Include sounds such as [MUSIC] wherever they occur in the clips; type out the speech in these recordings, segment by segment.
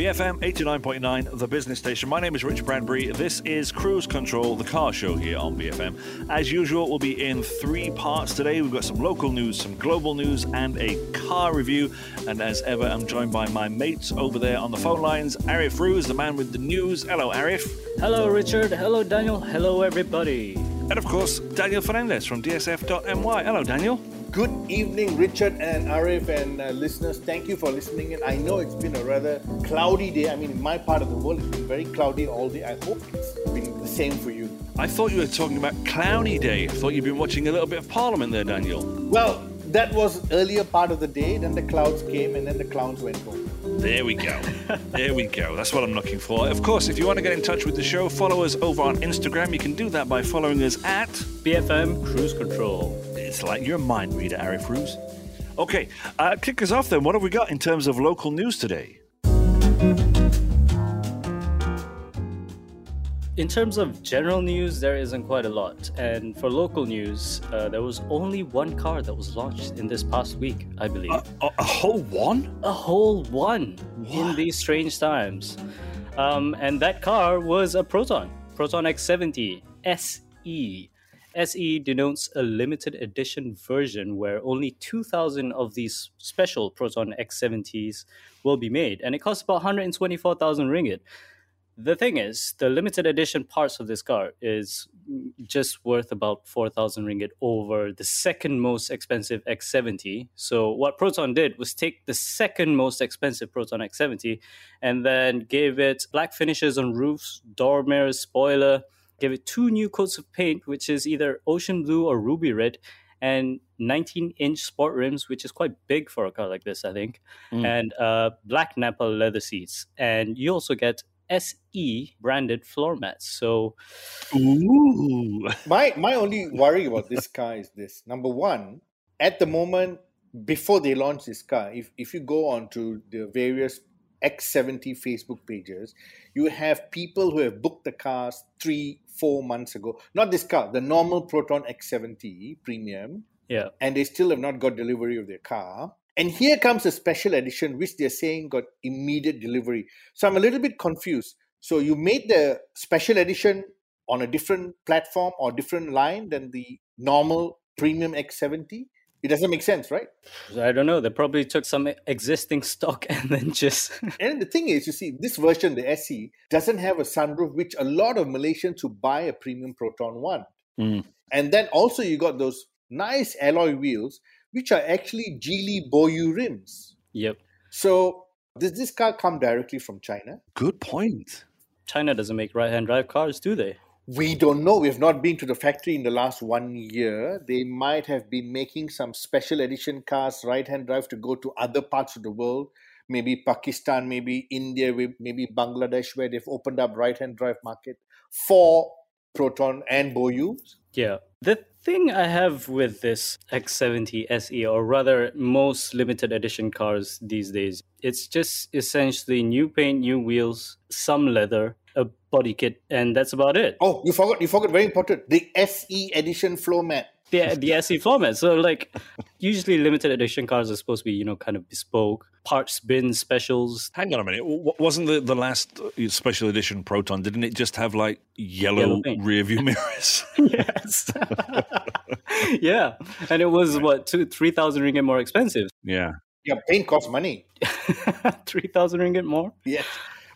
BFM 89.9, the business station. My name is Rich Bradbury. This is Cruise Control, the car show here on BFM. As usual, we'll be in three parts today. We've got some local news, some global news, and a car review. And as ever, I'm joined by my mates over there on the phone lines. Arif Ruz, the man with the news. Hello, Arif. Hello, Richard. Hello, Daniel. Hello, everybody. And of course, Daniel Fernandez from DSF.my. Hello, Daniel. Good evening, Richard and Arif and uh, listeners. Thank you for listening in. I know it's been a rather cloudy day. I mean, in my part of the world, it's been very cloudy all day. I hope it's been the same for you. I thought you were talking about Cloudy Day. I thought you'd been watching a little bit of Parliament there, Daniel. Well, that was earlier part of the day. Then the clouds came, and then the clowns went home. There we go. there we go. That's what I'm looking for. Of course, if you want to get in touch with the show, follow us over on Instagram. You can do that by following us at BFM Cruise Control. It's like you're a mind reader, Arif Ruz. Okay, uh, kick us off then. What have we got in terms of local news today? In terms of general news, there isn't quite a lot. And for local news, uh, there was only one car that was launched in this past week, I believe. A, a, a whole one? A whole one in these strange times. Um, and that car was a Proton, Proton X70 SE. SE denotes a limited edition version where only 2,000 of these special Proton X70s will be made, and it costs about 124,000 ringgit. The thing is, the limited edition parts of this car is just worth about 4,000 ringgit over the second most expensive X70. So, what Proton did was take the second most expensive Proton X70 and then gave it black finishes on roofs, door mirrors, spoiler, gave it two new coats of paint, which is either ocean blue or ruby red, and 19 inch sport rims, which is quite big for a car like this, I think, mm. and uh, black Nappa leather seats. And you also get SE branded floor mats. So, ooh. my my only worry about this [LAUGHS] car is this: number one, at the moment, before they launch this car, if if you go on to the various X70 Facebook pages, you have people who have booked the cars three, four months ago. Not this car, the normal Proton X70 Premium. Yeah. And they still have not got delivery of their car. And here comes a special edition, which they're saying got immediate delivery. So I'm a little bit confused. So you made the special edition on a different platform or different line than the normal premium X70? It doesn't make sense, right? I don't know. They probably took some existing stock [LAUGHS] and then just. [LAUGHS] and the thing is, you see, this version, the SE, doesn't have a sunroof, which a lot of Malaysians who buy a premium Proton want. Mm. And then also, you got those nice alloy wheels, which are actually Geely Boyue rims. Yep. So, does this car come directly from China? Good point. China doesn't make right hand drive cars, do they? We don't know. We've not been to the factory in the last one year. They might have been making some special edition cars, right hand drive, to go to other parts of the world. Maybe Pakistan, maybe India, maybe Bangladesh, where they've opened up right hand drive market for Proton and Boyue. Yeah. The thing I have with this X70 SE, or rather most limited edition cars these days, it's just essentially new paint, new wheels, some leather, a body kit, and that's about it. Oh, you forgot! You forgot very important: the SE edition floor mat. The the SE floor mat. So like, usually limited edition cars are supposed to be you know kind of bespoke parts bin specials. Hang on a minute, wasn't the the last uh, special edition Proton? Didn't it just have like yellow, yellow rear view [LAUGHS] mirrors? yes. [LAUGHS] yeah, and it was what two three thousand ringgit more expensive. Yeah. Yeah, paint costs money. [LAUGHS] three thousand ringgit more. Yes.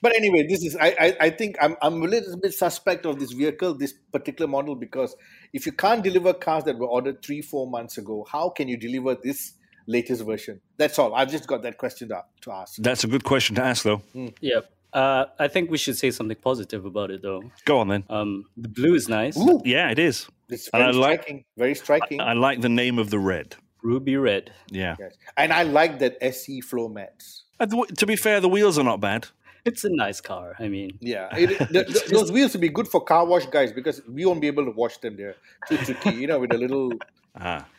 But anyway, this is I, I, I think I'm I'm a little bit suspect of this vehicle, this particular model, because if you can't deliver cars that were ordered three, four months ago, how can you deliver this latest version? That's all. I've just got that question to, to ask. That's a good question to ask, though. Mm. Yep. Uh, I think we should say something positive about it, though. Go on then. Um, the blue is nice. Ooh. Yeah, it is. It's very and striking. Like, very striking. I, I, like the name of the red. Ruby red. Yeah. Yes. And I like that SE floor mats. Uh, to be fair, the wheels are not bad it's a nice car. I mean, yeah, it, the, the, those wheels would be good for car wash guys because we won't be able to wash them. They're too tricky, you know, with a little. Uh-huh. [LAUGHS]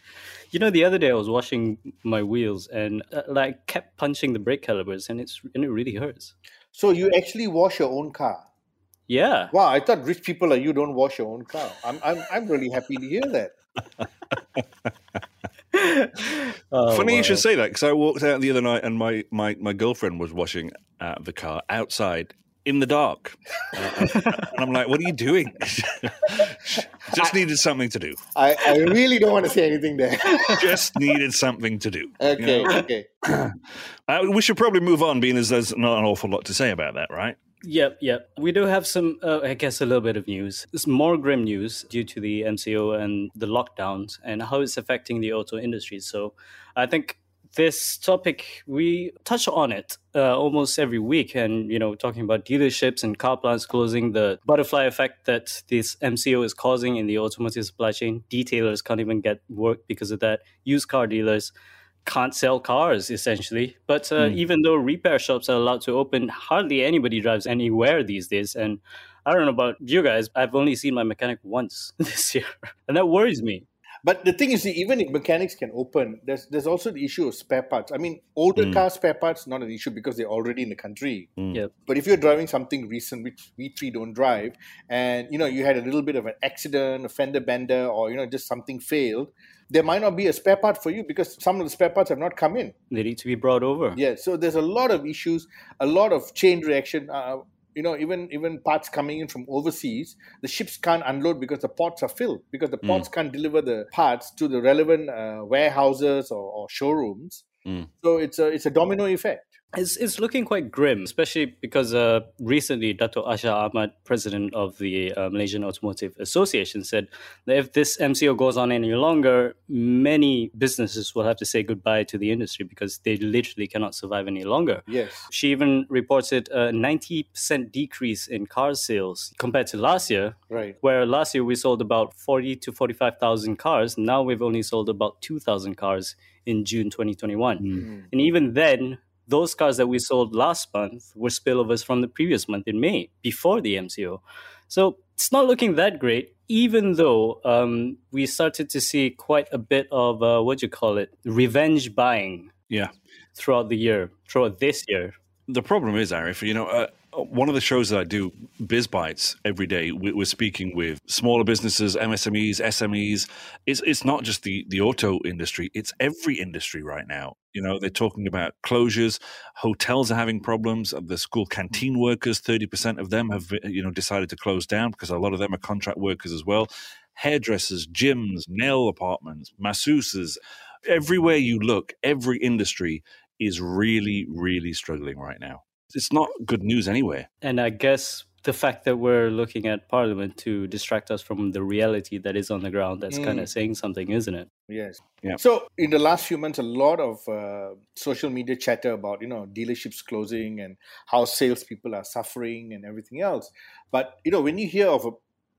You know, the other day I was washing my wheels and uh, like kept punching the brake calipers, and it's and it really hurts. So you actually wash your own car? Yeah. Wow, I thought rich people like you don't wash your own car. I'm I'm I'm really happy to hear that. [LAUGHS] oh, Funny wow. you should say that because I walked out the other night and my, my, my girlfriend was washing uh, the car outside in the dark. Uh, and I'm like, what are you doing? [LAUGHS] Just needed something to do. I, I really don't want to say anything there. [LAUGHS] Just needed something to do. Okay, you know? okay. [CLEARS THROAT] Uh, we should probably move on, being as there's not an awful lot to say about that, right? Yep, yep. We do have some, uh, I guess, a little bit of news. It's more grim news due to the MCO and the lockdowns and how it's affecting the auto industry. So I think this topic we touch on it uh, almost every week and you know talking about dealerships and car plants closing the butterfly effect that this mco is causing in the automotive supply chain detailers can't even get work because of that used car dealers can't sell cars essentially. But uh, mm. even though repair shops are allowed to open, hardly anybody drives anywhere these days. And I don't know about you guys, I've only seen my mechanic once [LAUGHS] this year, and that worries me. But the thing is, even if mechanics can open, there's there's also the issue of spare parts. I mean, older mm. car spare parts not an issue because they're already in the country. Mm. Yep. But if you're driving something recent, which we three don't drive, and you know you had a little bit of an accident, a fender bender, or you know just something failed, there might not be a spare part for you because some of the spare parts have not come in. They need to be brought over. Yeah, so there's a lot of issues, a lot of chain reaction. Uh, you know, even even parts coming in from overseas, the ships can't unload because the ports are filled because the hmm. ports mm. can't deliver the parts to the relevant uh, warehouses or, or showrooms. Mm. So it's a it's a domino effect. It's, it's looking quite grim, especially because uh, recently Dato Aishah Ahmad, president of the uh, Malaysian Automotive Association, said that if this MCO goes on any longer, many businesses will have to say goodbye to the industry because they literally cannot survive any longer. Yes. She even reported a 90% decrease in car sales compared to last year. Right. Where last year we sold about 40 to 45,000 cars. Now we've only sold about 2,000 cars in June 2021. Mm. And even then, those cars that we sold last month were spillovers from the previous month in May, before the MCO. So it's not looking that great, even though um, we started to see quite a bit of uh, what do you call it, revenge buying. Yeah. Throughout the year, throughout this year. The problem is, Arif, you know, uh, Uh, one of the shows that I do, Biz Bites, every day, we're speaking with smaller businesses, MSMEs, SMEs. It's, it's not just the, the auto industry, it's every industry right now. You know, they're talking about closures. Hotels are having problems. Uh, the school canteen workers, 30% of them have, you know, decided to close down because a lot of them are contract workers as well. Hairdressers, gyms, nail apartments, masseuses. Everywhere you look, every industry is really, really struggling right now it's not good news anyway. And I guess the fact that we're looking at Parliament to distract us from the reality that is on the ground, that's mm. kind of saying something, isn't it? Yes. Yeah. So in the last few months, a lot of uh, social media chatter about you know dealerships closing and how salespeople are suffering and everything else. But you know when you hear of a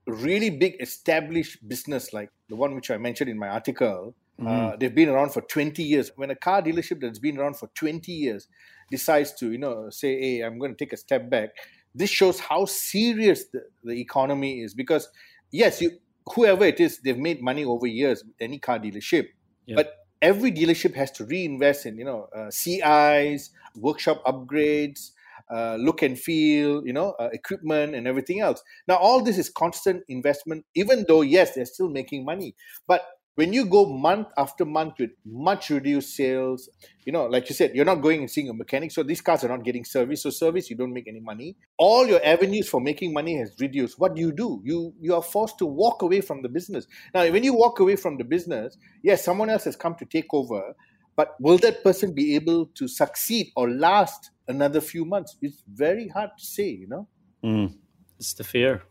really big established business like the one which I mentioned in my article, Mm. Uh, they've been around for 20 years. When a car dealership that's been around for 20 years decides to, you know, say, hey, I'm going to take a step back, this shows how serious the, the economy is. Because, yes, you whoever it is, they've made money over years any car dealership. But every dealership has to reinvest in, you know, uh, CIs, workshop upgrades, uh, look and feel, you know, uh, equipment and everything else. Now, all this is constant investment, even though, yes, they're still making money. But when you go month after month with much reduced sales, you know, like you said, you're not going and seeing a mechanic. So these cars are not getting service. So service, you don't make any money. All your avenues for making money has reduced. What do you do? You you are forced to walk away from the business. Now, when you walk away from the business, yes, someone else has come to take over. But will that person be able to succeed or last another few months? It's very hard to say, you know. Mm. It's the fear.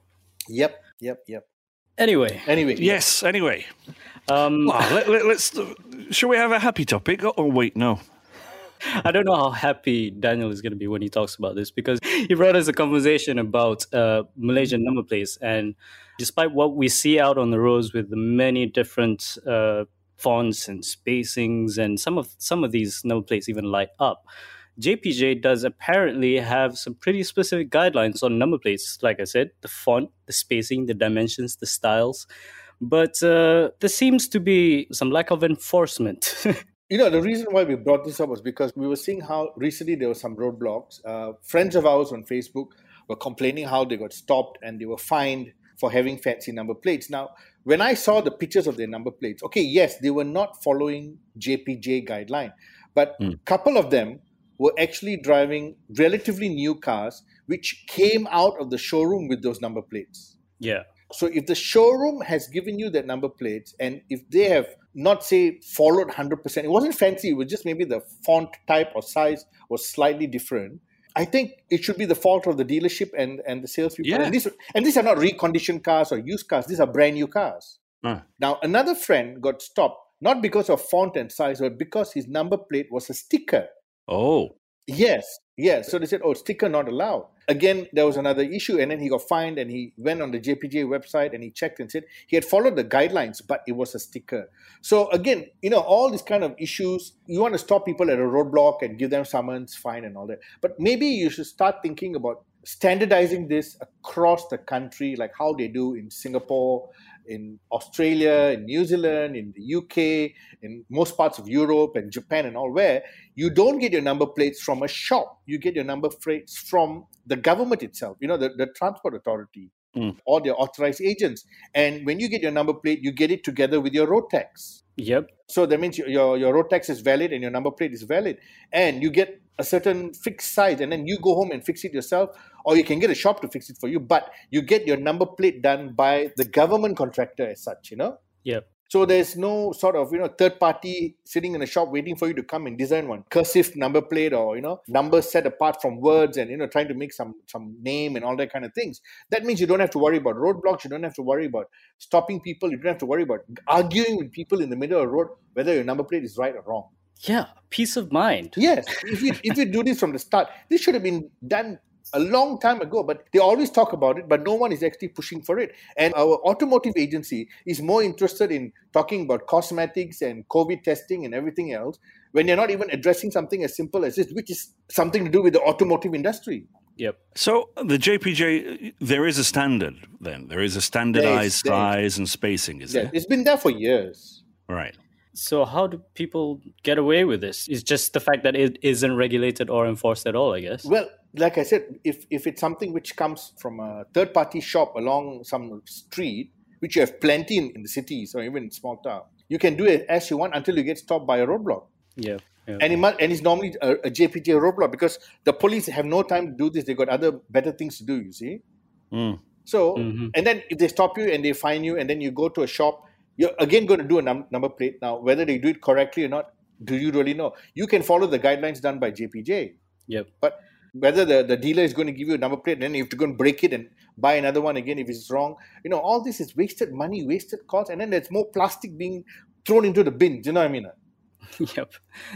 Yep, yep, yep. Anyway. Anyway. Yes, anyway. Um, well, let, us let, shall we have a happy topic? Oh, oh, wait, no. I don't know how happy Daniel is going to be when he talks about this because he brought us a conversation about uh, Malaysian number plates. And despite what we see out on the roads with the many different uh, fonts and spacings, and some of some of these number plates even light up, JPJ does apparently have some pretty specific guidelines on number plates. Like I said, the font, the spacing, the dimensions, the styles. But uh, there seems to be some lack of enforcement. [LAUGHS] you know, the reason why we brought this up was because we were seeing how recently there were some roadblocks. Uh, friends of ours on Facebook were complaining how they got stopped and they were fined for having fancy number plates. Now, when I saw the pictures of their number plates, okay, yes, they were not following JPJ guideline, but a mm. couple of them were actually driving relatively new cars which came out of the showroom with those number plates. Yeah. So if the showroom has given you that number plates and if they have not say followed 100%, it wasn't fancy, it was just maybe the font type or size was slightly different. I think it should be the fault of the dealership and, and the salespeople. Yeah. And, these, and these are not reconditioned cars or used cars, these are brand new cars. Uh. Now, another friend got stopped, not because of font and size, but because his number plate was a sticker. Oh. Yes, yes. So they said, oh, sticker not allowed. Again, there was another issue, and then he got fined and he went on the JPJ website and he checked and said he had followed the guidelines, but it was a sticker. So again, you know, all these kind of issues, you want to stop people at a roadblock and give them summons, fine, and all that. But maybe you should start thinking about standardizing this across the country, like how they do in Singapore, in Australia, in New Zealand, in the UK, in most parts of Europe and Japan and all where you don't get your number plates from a shop. You get your number plates from the government itself, you know, the, the transport authority mm. or their authorized agents. And when you get your number plate, you get it together with your road tax. Yep. So that means your, your road tax is valid and your number plate is valid. And you get a certain fixed size and then you go home and fix it yourself or you can get a shop to fix it for you but you get your number plate done by the government contractor as such you know? Yeah so there's no sort of you know third party sitting in a shop waiting for you to come and design one. Cursive number plate or you know numbers set apart from words and you know trying to make some some name and all that kind of things. That means you don't have to worry about roadblocks. You don't have to worry about stopping people. You don't have to worry about arguing with people in the middle of the road whether your number plate is right or wrong yeah, peace of mind. Yes, if you if you do this from the start, this should have been done a long time ago. But they always talk about it, but no one is actually pushing for it. And our automotive agency is more interested in talking about cosmetics and COVID testing and everything else when you're not even addressing something as simple as this, which is something to do with the automotive industry. Yep. So the JPJ, there is a standard. Then there is a standardized there is, there size and spacing. Is yeah, there? It's been there for years. Right. So how do people get away with this? It's just the fact that it isn't regulated or enforced at all, I guess. Well, like I said, if if it's something which comes from a third party shop along some street, which you have plenty in, in the cities or even in small town, you can do it as you want until you get stopped by a roadblock. Yeah. yeah. And, it must, and it's normally a, a JPJ roadblock because the police have no time to do this. They got other better things to do. You see. Mm. So, mm-hmm. and then if they stop you and they fine you, and then you go to a shop you're again going to do a num- number plate. Now whether they do it correctly or not do you really know? You can follow the guidelines done by jpj yep. But whether the, the dealer is going to give you a number plate and then you have to go and break it and buy another one again if it's wrong. You know all this is wasted money wasted cost and then there's more plastic being thrown into the bin. Do you know what i mean? [LAUGHS] Yep.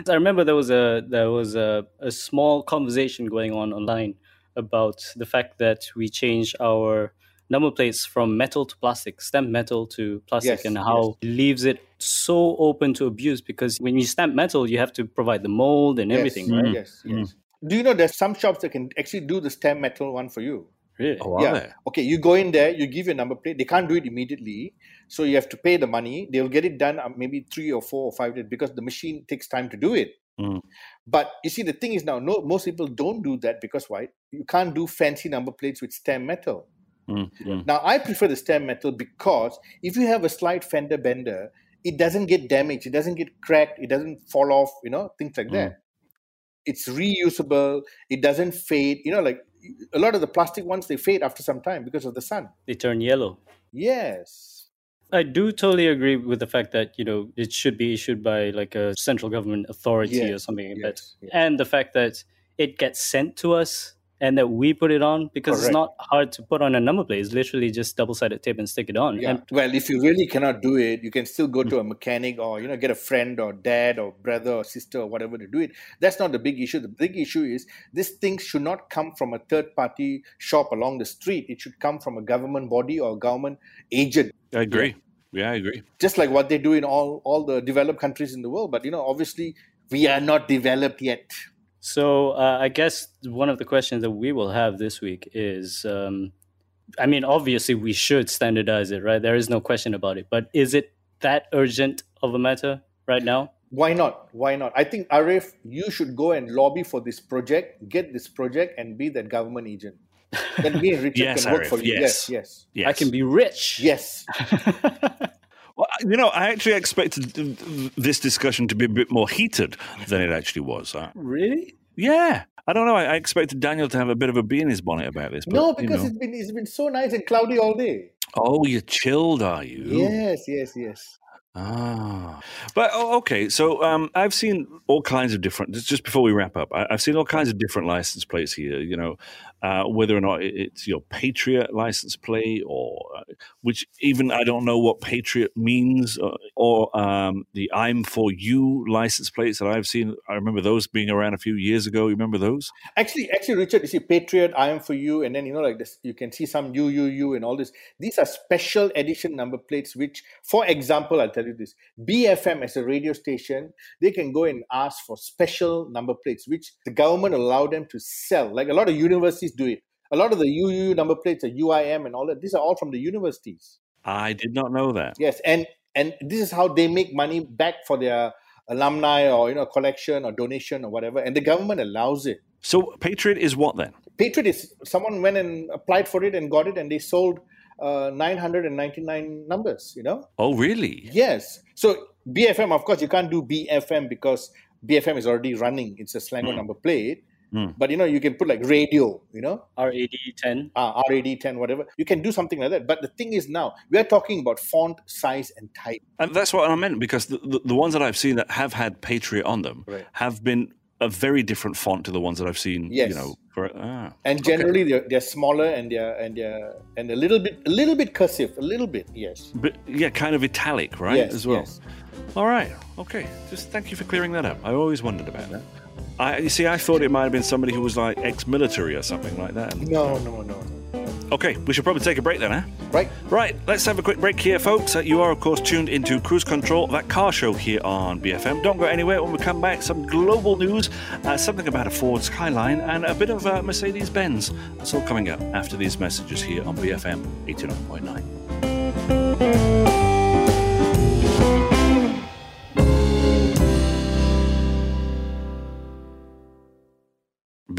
I remember there was a there was a, a small conversation going on online about the fact that we changed our number plates from metal to plastic, stamp metal to plastic, yes, and how yes. leaves it so open to abuse because when you stamp metal, you have to provide the mold and yes, everything, right? Yes, yes. Mm. Do you know there's some shops that can actually do the stamp metal one for you? Really? Oh, yeah. Okay, you go in there, you give your number plate. They can't do it immediately, so you have to pay the money. They'll get it done uh, maybe three or four or five days because the machine takes time to do it. Mm. But you see, the thing is now, no, most people don't do that because why? You can't do fancy number plates with stamp metal. Mm-hmm. Now, I prefer the stem metal because if you have a slight fender bender, it doesn't get damaged, it doesn't get cracked, it doesn't fall off, you know, things like mm. that. It's reusable, it doesn't fade. You know, like a lot of the plastic ones, they fade after some time because of the sun. They turn yellow. Yes. I do totally agree with the fact that you know it should be issued by like a central government authority yes. or something like yes. that, yes. and the fact that it gets sent to us and that we put it on because Correct. it's not hard to put on a number plate. It's literally just double sided tape and stick it on. Yeah. And, well, if you really cannot do it, you can still go to a mechanic or you know get a friend or dad or brother or sister or whatever to do it. That's not the big issue. The big issue is this thing should not come from a third party shop along the street. It should come from a government body or a government agent. I agree. Yeah, I agree. Just like what they do in all all the developed countries in the world. But you know, obviously, we are not developed yet. So uh, I guess one of the questions that we will have this week is, um, I mean, obviously we should standardize it, right? There is no question about it. But is it that urgent of a matter right now? Why not? Why not? I think Arif, you should go and lobby for this project, get this project, and be that government agent. then me and Richard [LAUGHS] Yes, can work for you. yes. Yes, yes, Yes. I can be rich. yes. [LAUGHS] [LAUGHS] Well, you know, I actually expected th- th- this discussion to be a bit more heated than it actually was. Really? yeah, I don't know. I, I expected Daniel to have a bit of a bee in his bonnet about this. But, no, you because know. it's been it's been so nice and cloudy all day. oh, you're chilled, are you? Yes, yes, yes. Ah, but oh, okay. So um, I've seen all kinds of different. Just just before we wrap up, I, I've seen all kinds of different license plates here. You know, uh, whether or not it's your Patriot license plate, or uh, which even I don't know what Patriot means, uh, or um, the I'm for You license plates that I've seen. I remember those being around a few years ago. You remember those? Actually, actually, Richard, you see, Patriot, I am for you, and then you know, like this, you can see some you, you, you, and all this. These are special edition number plates. Which, for example, I'll tell you this: BFM as a radio station, they can go and ask for special number plates, which the government allow them to sell. Like a lot of universities do it. A lot of the UU number plates, the UIM, and all that. These are all from the universities. I did not know that. Yes, and and this is how they make money back for their alumni or you know collection or donation or whatever, and the government allows it. So Patriot is what then? Patriot is someone went and applied for it and got it, and they sold uh, 999 numbers. You know, Oh, really? yes. So BFM, of course, you can't do BFM because BFM is already running. It's a Slango number plate. Mm. But you know, you can put like radio. You know, RAD 10. uh, RAD 10, whatever. You can do something like that. But the thing is now we are talking about font size and type. And that's what I meant because the, the, the ones that I've seen that have had Patriot on them Right. have been a very different font to the ones that I've seen. Yes. You know, for ah. and generally they're, they're smaller and they're and they're and a little bit a little bit cursive a little bit yes but yeah, kind of italic, right? yes As well. yes All right. Okay. Just thank you for clearing that up. I always wondered about that. I you see. I thought it might have been somebody who was like ex-military or something like that. no no no Okay, we should probably take a break then, huh? right Right, let's have a quick break here, folks. Uh, you are, of course, tuned into Cruise Control, that car show here on BFM. Don't go anywhere. When we come back, some global news, uh, something about a Ford Skyline, and a bit of uh, Mercedes Benz. That's all coming up after these messages here on BFM 89.9.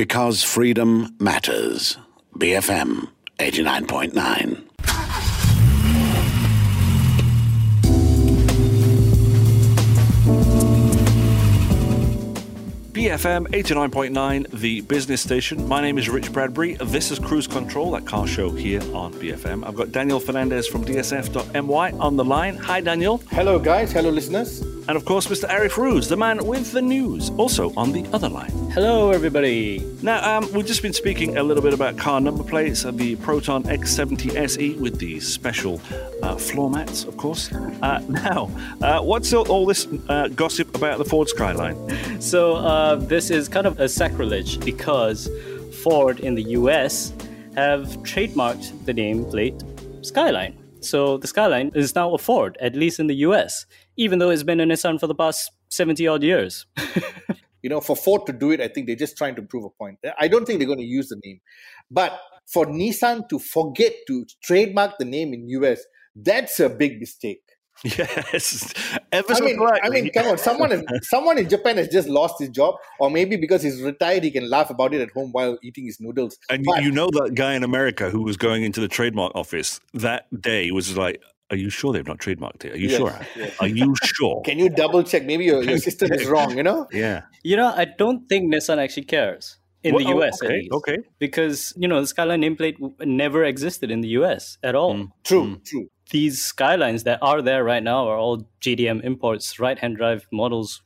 Because freedom matters. BFM 89.9. BFM 89.9, the business station. My name is Rich Bradbury. This is Cruise Control, that car show here on BFM. I've got Daniel Fernandez from DSF.my on the line. Hi, Daniel. hello guys hello listeners And of course, Mr. Arif Ruse, the man with the news, also on the other line. Hello, everybody. Now, um, we've just been speaking a little bit about car number plates and the Proton X70 SE with the special uh, floor mats, of course. Uh, [LAUGHS] now, uh, what's all, all this uh, gossip about the Ford Skyline? So, uh, this is kind of a sacrilege because Ford in the US have trademarked the nameplate Skyline. So, the Skyline is now a Ford, at least in the US, even though it's been a Nissan for the past 70 odd years. [LAUGHS] you know for ford to do it i think they're just trying to prove a point i don't think they're going to use the name but for nissan to forget to trademark the name in us that's a big mistake [LAUGHS] Yes, ever I so mean, I mean, come on. Someone, has, [LAUGHS] someone in Japan has just lost his job, or maybe because he's retired, he can laugh about it at home while eating his noodles. And But- you know that guy in America who was going into the trademark office that day was like, "Are you sure they've not trademarked it? Are you Yes, sure? yes. Are you sure?" Can you double check? Maybe your, your system is [LAUGHS] wrong. You know. yeah. You know, I don't think Nissan actually cares in the Well, oh, US at okay, least. okay. Because, you know, the Skyline nameplate never existed in the US at all. Mm. True. True. These Skylines that are there right now are all JDM imports, right hand drive models.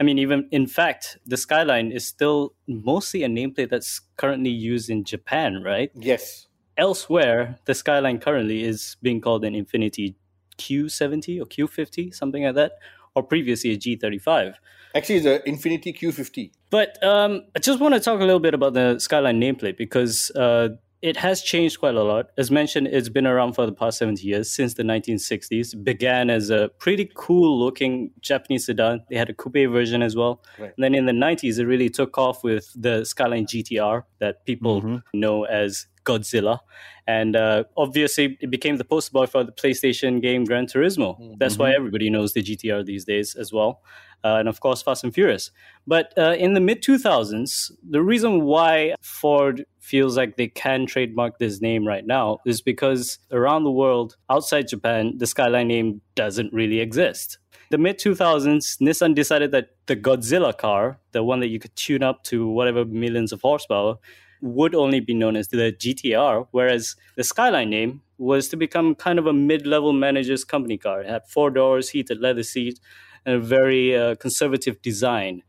I mean, even in fact, the Skyline is still mostly a nameplate that's currently used in Japan, right? Yes. Elsewhere, the Skyline currently is being called an Infiniti Q70 or Q50, something like that, or previously a G35. Actually, it's an Infiniti Q50. But um, I just want to talk a little bit about the Skyline nameplate because uh, it has changed quite a lot. As mentioned, it's been around for the past 70 years, since the 1960s. Began as a pretty cool looking Japanese sedan. They had a coupe version as well. Right. And then in the 90s, it really took off with the Skyline GTR that people know as Godzilla, and uh, obviously it became the poster boy for the PlayStation game Gran Turismo. Mm-hmm. That's why everybody knows the GTR these days as well, uh, and of course Fast and Furious. But uh, in the mid 2000s, the reason why Ford feels like they can trademark this name right now is because around the world, outside Japan, the Skyline name doesn't really exist the mid 2000s, Nissan decided that the Godzilla car, the one that you could tune up to whatever millions of horsepower, would only be known as the GTR, whereas the Skyline name was to become kind of a mid level manager's company car. It had four doors, heated leather seat, and a very uh, conservative design.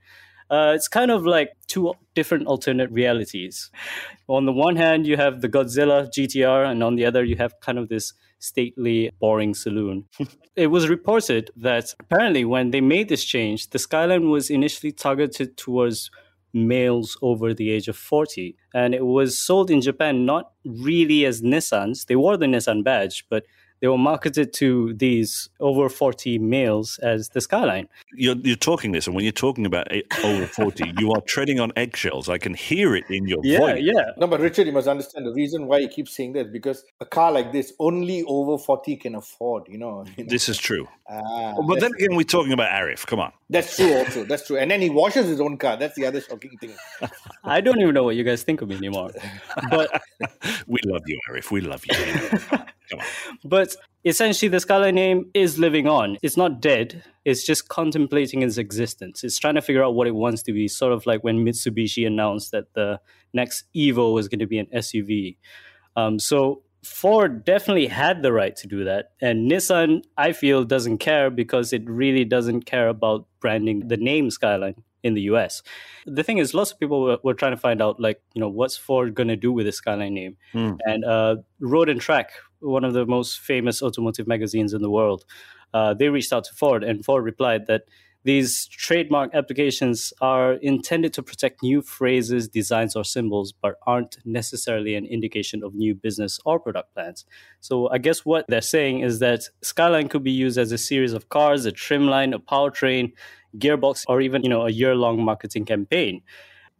Uh, it's kind of like two different alternate realities. On the one hand, you have the Godzilla GTR, and on the other, you have kind of this stately, boring saloon. [LAUGHS] it was reported that apparently when they made this change, the Skyline was initially targeted towards males over the age of 40. And it was sold in Japan not really as Nissans. They wore the Nissan badge, but they were marketed to these over 40 males as the skyline. You're, you're talking this, and when you're talking about over 40, you are treading on eggshells. I can hear it in your yeah, voice. Yeah, No, but Richard, you must understand the reason why he keep saying that because a car like this only over 40 can afford, you know. [LAUGHS] You know? This is true. Ah, but then again, we're talking about Arif. Come on. That's true, also. That's true. And then he washes his own car. That's the other shocking thing. [LAUGHS] I don't even know what you guys think of me anymore. But [LAUGHS] we love you, Arif. We love you. Come on. But essentially, the Skyline name is living on. It's not dead. It's just contemplating its existence. It's trying to figure out what it wants to be. Sort of like when Mitsubishi announced that the next Evo was going to be an SUV. Um, so Ford definitely had the right to do that. And Nissan, I feel, doesn't care because it really doesn't care about branding the name Skyline in the US. The thing is, lots of people were, were trying to find out, like, you know, what's Ford going to do with the Skyline name? Mm. And uh, Road and Track, one of the most famous automotive magazines in the world, uh, they reached out to Ford, and Ford replied that these trademark applications are intended to protect new phrases, designs, or symbols, but aren't necessarily an indication of new business or product plans. So, I guess what they're saying is that Skyline could be used as a series of cars, a trim line, a powertrain, gearbox, or even you know a year-long marketing campaign.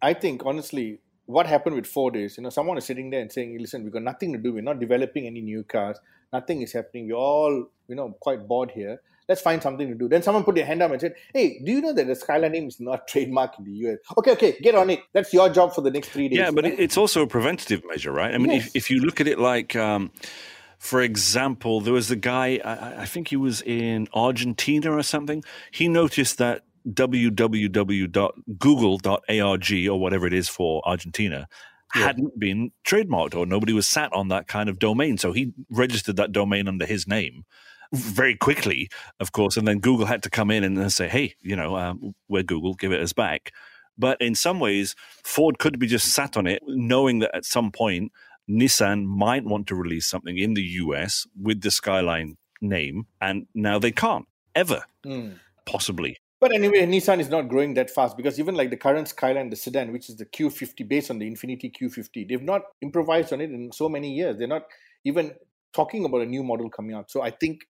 I think honestly, what happened with Ford is, you know, someone is sitting there and saying, "Listen, we've got nothing to do. We're not developing any new cars. Nothing is happening. We're all, you know, quite bored here. Let's find something to do." Then someone put their hand up and said, "Hey, do you know that the Skyline name is not [LAUGHS] trademark in the US?" Okay, okay, get on it. That's your job for the next three days. Yeah, but it's also a preventative measure, right? I mean, yes. if, if you look at it like. Um, for example, there was a guy, I, I, think he was in Argentina or something. He noticed that www.google.arg or whatever it is for Argentina yeah. hadn't been trademarked or nobody was sat on that kind of domain. So he registered that domain under his name very quickly, of course. And then Google had to come in and say, hey, you know, um, we're Google, give it us back. But in some ways, Ford could be just sat on it, knowing that at some point, Nissan might want to release something in the US with the Skyline name, and now they can't ever, mm. possibly. But anyway, Nissan is not growing that fast because even like the current Skyline, the sedan, which is the Q50 based on the Infiniti Q50, they've not improvised on it in so many years. They're not even talking about a new model coming out. So I think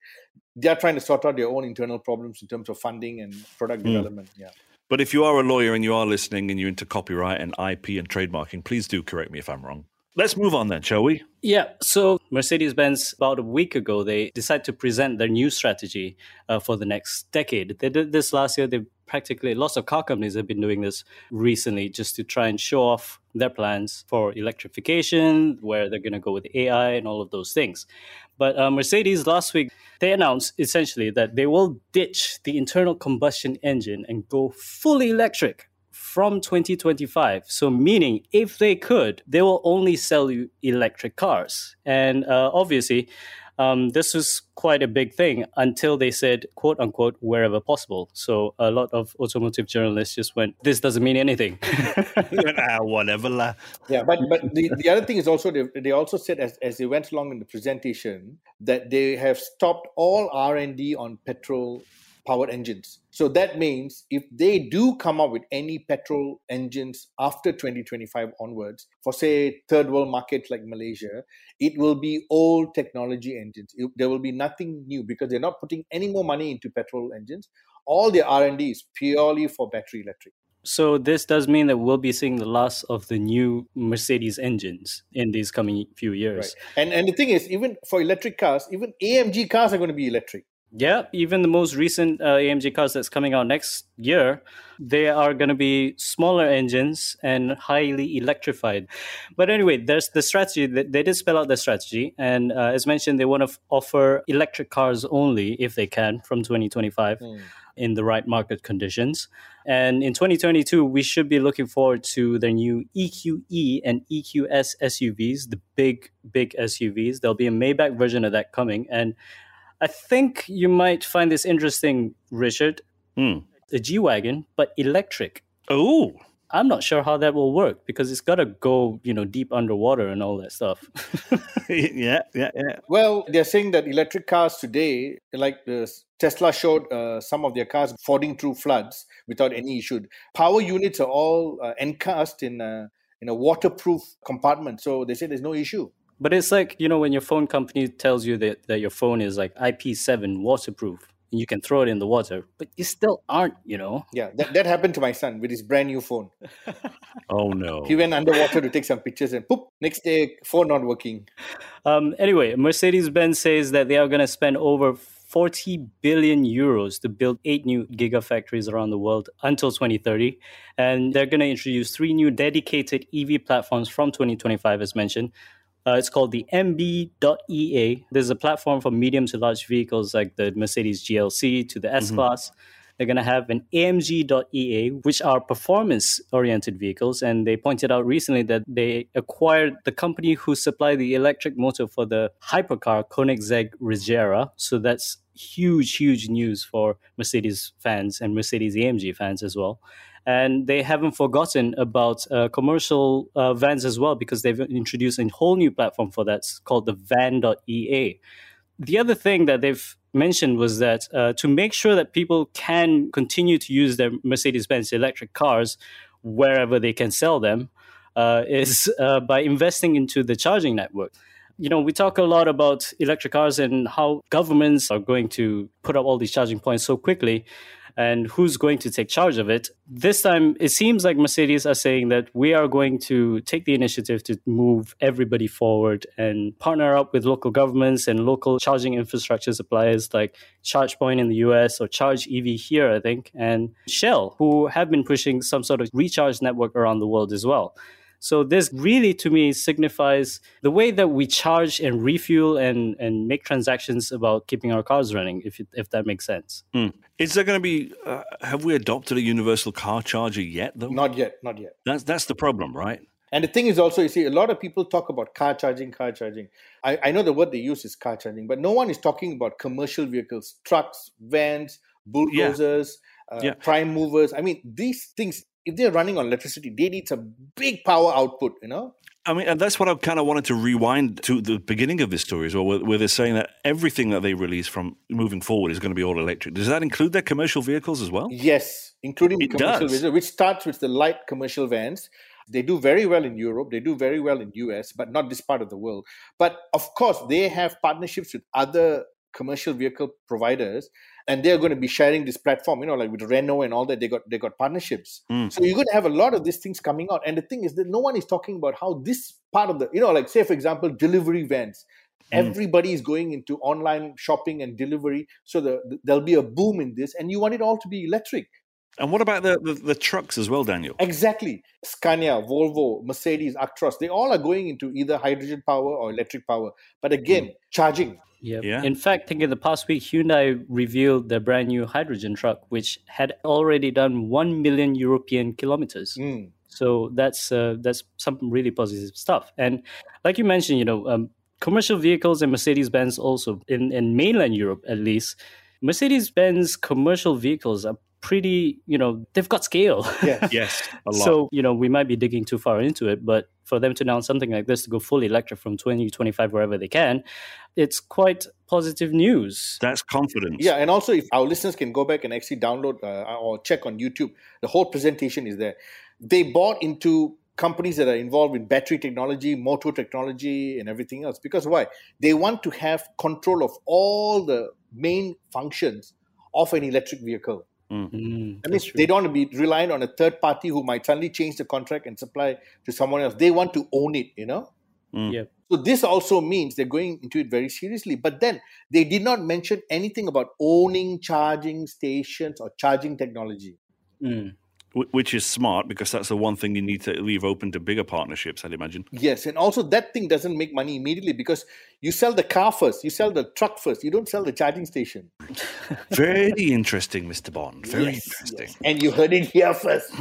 they are trying to sort out their own internal problems in terms of funding and product mm. development. Yeah. But if you are a lawyer and you are listening and you're into copyright and IP and trademarking, please do correct me if I'm wrong. Let's move on then, shall we? Yeah. So Mercedes Benz, about a week ago, they decided to present their new strategy uh, for the next decade. They did this last year. They practically, lots of car companies have been doing this recently just to try and show off their plans for electrification, where they're going to go with AI and all of those things. But uh, Mercedes last week, they announced essentially that they will ditch the internal combustion engine and go fully electric from 2025. So, meaning if they could, they will only sell you electric cars. And uh, obviously, um, this was quite a big thing until they said, quote unquote, wherever possible. So a lot of automotive journalists just went, this doesn't mean anything. [LAUGHS] ah, whatever. La. Yeah, but but the, the other thing is also, they, they also said as, as they went along in the presentation that they have stopped all R&D on petrol powered engines. So that means if they do come up with any petrol engines after 2025 onwards, for say third world markets like Malaysia, it will be old technology engines. It, there will be nothing new because they're not putting any more money into petrol engines. All their R&D is purely for battery electric. So this does mean that we'll be seeing the last of the new Mercedes engines in these coming few years. Right. And and the thing is, even for electric cars, even AMG cars are going to be electric. Yeah, even the most recent uh, AMG cars that's coming out next year, they are going to be smaller engines and highly electrified. But anyway, there's the strategy. They did spell out the strategy, and uh, as mentioned, they want to offer electric cars only if they can from 2025. Mm in the right market conditions. And in 2022, we should be looking forward to their new EQE and EQS SUVs, the big, big SUVs. There'll be a Maybach version of that coming. And I think you might find this interesting, Richard. Hmm. The G Wagon, but electric. Oh, I'm not sure how that will work because it's got to go, you know, deep underwater and all that stuff. [LAUGHS] yeah, yeah, yeah. Well, they're saying that electric cars today, like the Tesla showed uh, some of their cars fording through floods without any issue. Power units are all uh, encased in a, in a waterproof compartment, so they say there's no issue. But it's like you know when your phone company tells you that, that your phone is like IP7 waterproof and you can throw it in the water, but you still aren't, you know. Yeah, that, that happened to my son with his brand new phone. [LAUGHS] oh no. He went underwater to take some pictures and poop, next day phone not working. Um, anyway, Mercedes-Benz says that they are going to spend over 40 billion euros to build eight new gigafactories around the world until 2030. And they're going to introduce three new dedicated EV platforms from 2025, as mentioned. Uh, it's called the MB.EA. There's a platform for medium to large vehicles like the Mercedes GLC to the S mm-hmm. Class. They're going to have an AMG.EA, which are performance oriented vehicles. And they pointed out recently that they acquired the company who supplied the electric motor for the hypercar Koenigsegg Regera. So that's huge, huge news for Mercedes fans and Mercedes AMG fans as well and they haven't forgotten about uh, commercial uh, vans as well because they've introduced a whole new platform for that called the van.ea the other thing that they've mentioned was that uh, to make sure that people can continue to use their mercedes-benz electric cars wherever they can sell them uh, is uh, by investing into the charging network. You know, we talk a lot about electric cars and how governments are going to put up all these charging points so quickly and who's going to take charge of it. This time, it seems like Mercedes are saying that we are going to take the initiative to move everybody forward and partner up with local governments and local charging infrastructure suppliers like ChargePoint in the US or ChargEV here, I think, and Shell, who have been pushing some sort of recharge network around the world as well. So this really to me signifies the way that we charge and refuel and, and make transactions about keeping our cars running, if, if that makes sense. Mm. Is there going to be, uh, have we adopted a universal car charger yet though? Not yet, not yet. That's, that's the problem, right? And the thing is also, you see, a lot of people talk about car charging, car charging. I, I know the word they use is car charging, but no one is talking about commercial vehicles, trucks, vans, bulldozers, yeah. Uh, yeah. prime movers. I mean, these things if they're running on electricity, they need some big power output, you know? I mean, and that's what I kind of wanted to rewind to the beginning of this story as well, where, where, they're saying that everything that they release from moving forward is going to be all electric. Does that include their commercial vehicles as well? Yes, including it commercial does. vehicles, which starts with the light commercial vans. They do very well in Europe. They do very well in US, but not this part of the world. But of course, they have partnerships with other commercial vehicle providers and they're going to be sharing this platform you know like with renault and all that they got they got partnerships mm. so you're going to have a lot of these things coming out and the thing is that no one is talking about how this part of the you know like say for example delivery vans mm. everybody is going into online shopping and delivery so the, the, there'll be a boom in this and you want it all to be electric and what about the, the, the, trucks as well, Daniel? Exactly. Scania, Volvo, Mercedes, Actros, they all are going into either hydrogen power or electric power. But again, mm. charging. Yep. Yeah. In fact, I think in the past week, Hyundai revealed their brand new hydrogen truck, which had already done 1 million European kilometers. Mm. So that's uh, that's some really positive stuff. And like you mentioned, you know, um, commercial vehicles and Mercedes Benz also in, in mainland Europe at least, Mercedes Benz commercial vehicles are pretty, you know, they've got scale. Yeah. [LAUGHS] yes. [LAUGHS] So, you know, we might be digging too far into it, but for them to announce something like this to go fully electric from 2025 wherever they can, it's quite positive news. That's confidence. Yeah. And also, if our listeners can go back and actually download uh, or check on YouTube, the whole presentation is there. They bought into companies that are involved in battery technology, motor technology, and everything else. Because why? They want to have control of all the main functions of an electric vehicle. Mm, That means they don't want to be reliant on a third party who might suddenly change the contract and supply to someone else. They want to own it, you know? Yep. So this also means they're going into it very seriously. But then they did not mention anything about owning charging stations or charging technology. Mm. Wh- Which is smart because that's the one thing you need to leave open to bigger partnerships, I'd imagine. Yes, and also that thing doesn't make money immediately because you sell the car first, you sell the truck first, you don't sell the charging station. [LAUGHS] Very interesting, Mr. Bond. Very Yes, interesting. yes. And you heard it here first.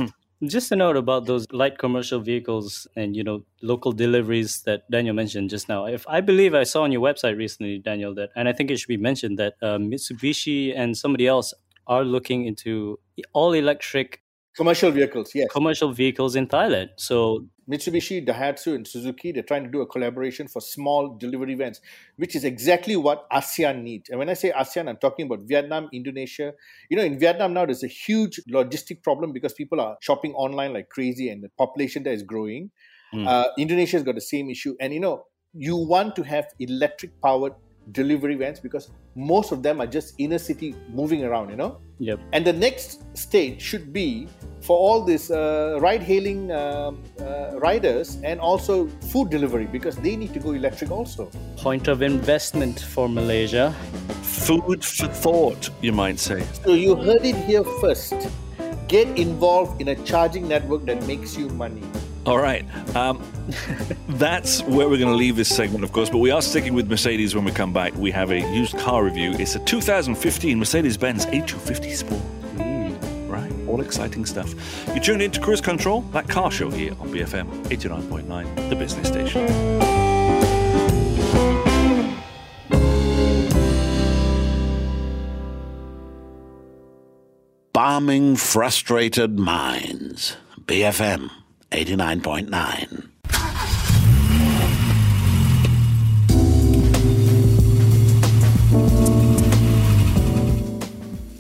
Just a note about those light commercial vehicles and you know local deliveries that Daniel mentioned just now. If I believe I saw on your website recently, Daniel, that and I think it should be mentioned that uh, Mitsubishi and somebody else are looking into all electric Commercial vehicles, yes. commercial vehicles in Thailand. So Mitsubishi, Daihatsu, and Suzuki, they're trying to do a collaboration for small delivery vans, which is exactly what ASEAN needs. And when I say ASEAN, I'm talking about Vietnam, Indonesia. You know, in Vietnam now, there's a huge logistic problem because people are shopping online like crazy and the population there is growing. Mm. Uh, Indonesia's got the same issue. And, you know, you want to have electric powered delivery vans because most of them are just inner city moving around, you know? yep. And the next stage should be for all these uh, ride hailing um, uh, riders and also food delivery because they need to go electric also. Point of investment for Malaysia. Food for thought, you might say. So you heard it here first. Get involved in a charging network that makes you money. All right. Um, that's where we're going to leave this segment, of course, but we are sticking with Mercedes when we come back. We have a used car review. It's a 2015 Mercedes Benz A250 Sport. Right? All exciting stuff. You tuned in to Cruise Control, that car show here on BFM 89.9, the business station. Bombing frustrated minds. BFM 89.9.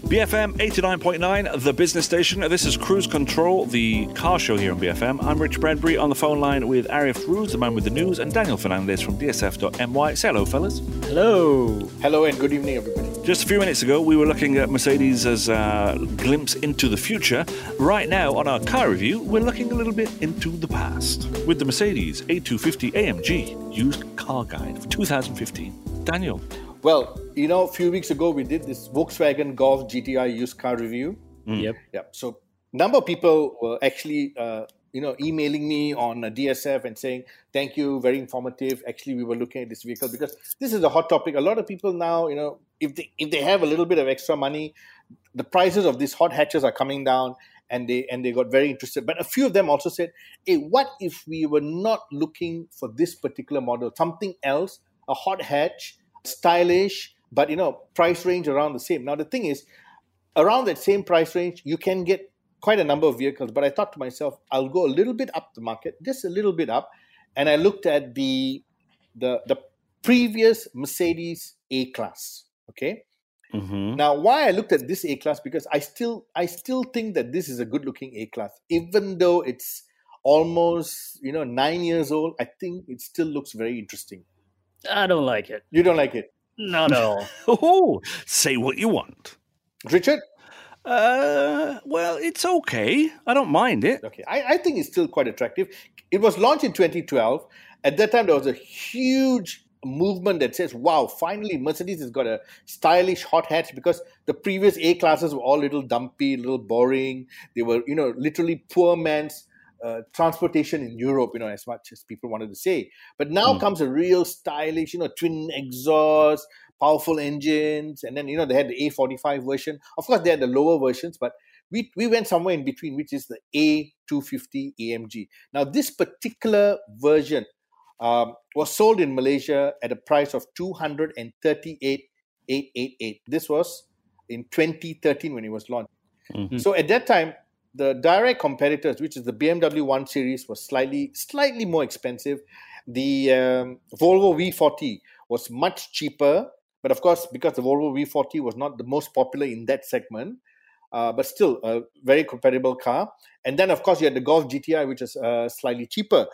BFM 89.9, the business station. This is Cruise Control, the car show here on BFM. I'm Rich Bradbury on the phone line with Arif Ruz, the man with the news, and Daniel Fernandez from DSF.my. Say hello, fellas. Hello. Hello and good evening, everybody. Just a few minutes ago, we were looking at Mercedes as a glimpse into the future. Right now, on our car review, we're looking a little bit into the past with the Mercedes A250 AMG used car guide for 2015. Daniel. Well, you know, a few weeks ago we did this Volkswagen Golf GTI used car review. Yep. Yeah. So number of people were actually, uh, you know, emailing me on DSF and saying, "Thank you, very informative." Actually, we were looking at this vehicle because this is a hot topic. A lot of people now, you know, if they if they have a little bit of extra money, the prices of these hot hatches are coming down, and they and they got very interested. But a few of them also said, "Hey, what if we were not looking for this particular model, something else, a hot hatch, stylish, but you know, price range around the same?" Now the thing is around that same price range, you can get quite a number of vehicles. But I thought to myself, I'll go a little bit up the market, just a little bit up, and I looked at the the the previous Mercedes A class. Okay. Mm-hmm. Now, why I looked at this A class because I still I still think that this is a good looking A class, even though it's almost you know nine years old. I think it still looks very interesting. I don't like it. You don't like it, Not at all. [LAUGHS] Oh, say what you want. Richard? Uh, well, it's okay. I don't mind it. Okay, I, I think it's still quite attractive. It was launched in 2012. At that time, there was a huge movement that says, wow, finally, Mercedes has got a stylish hot hatch because the previous A classes were all little dumpy, little boring. They were, you know, literally poor man's uh, transportation in Europe, you know, as much as people wanted to say. But now comes a real stylish, you know, twin exhaust, powerful engines, and then you know they had the A45 version. Of course, they had the lower versions, but we we went somewhere in between, which is the A250 AMG. Now, this particular version um, was sold in Malaysia at a price of 238,888. This was in 2013 when it was launched. So at that time, the direct competitors, which is the BMW 1 Series, was slightly slightly more expensive. The um, Volvo V40 was much cheaper, but of course, because the Volvo V40 was not the most popular in that segment, uh, but still a very compatible car. And then, of course, you had the Golf GTI, which is uh, slightly cheaper.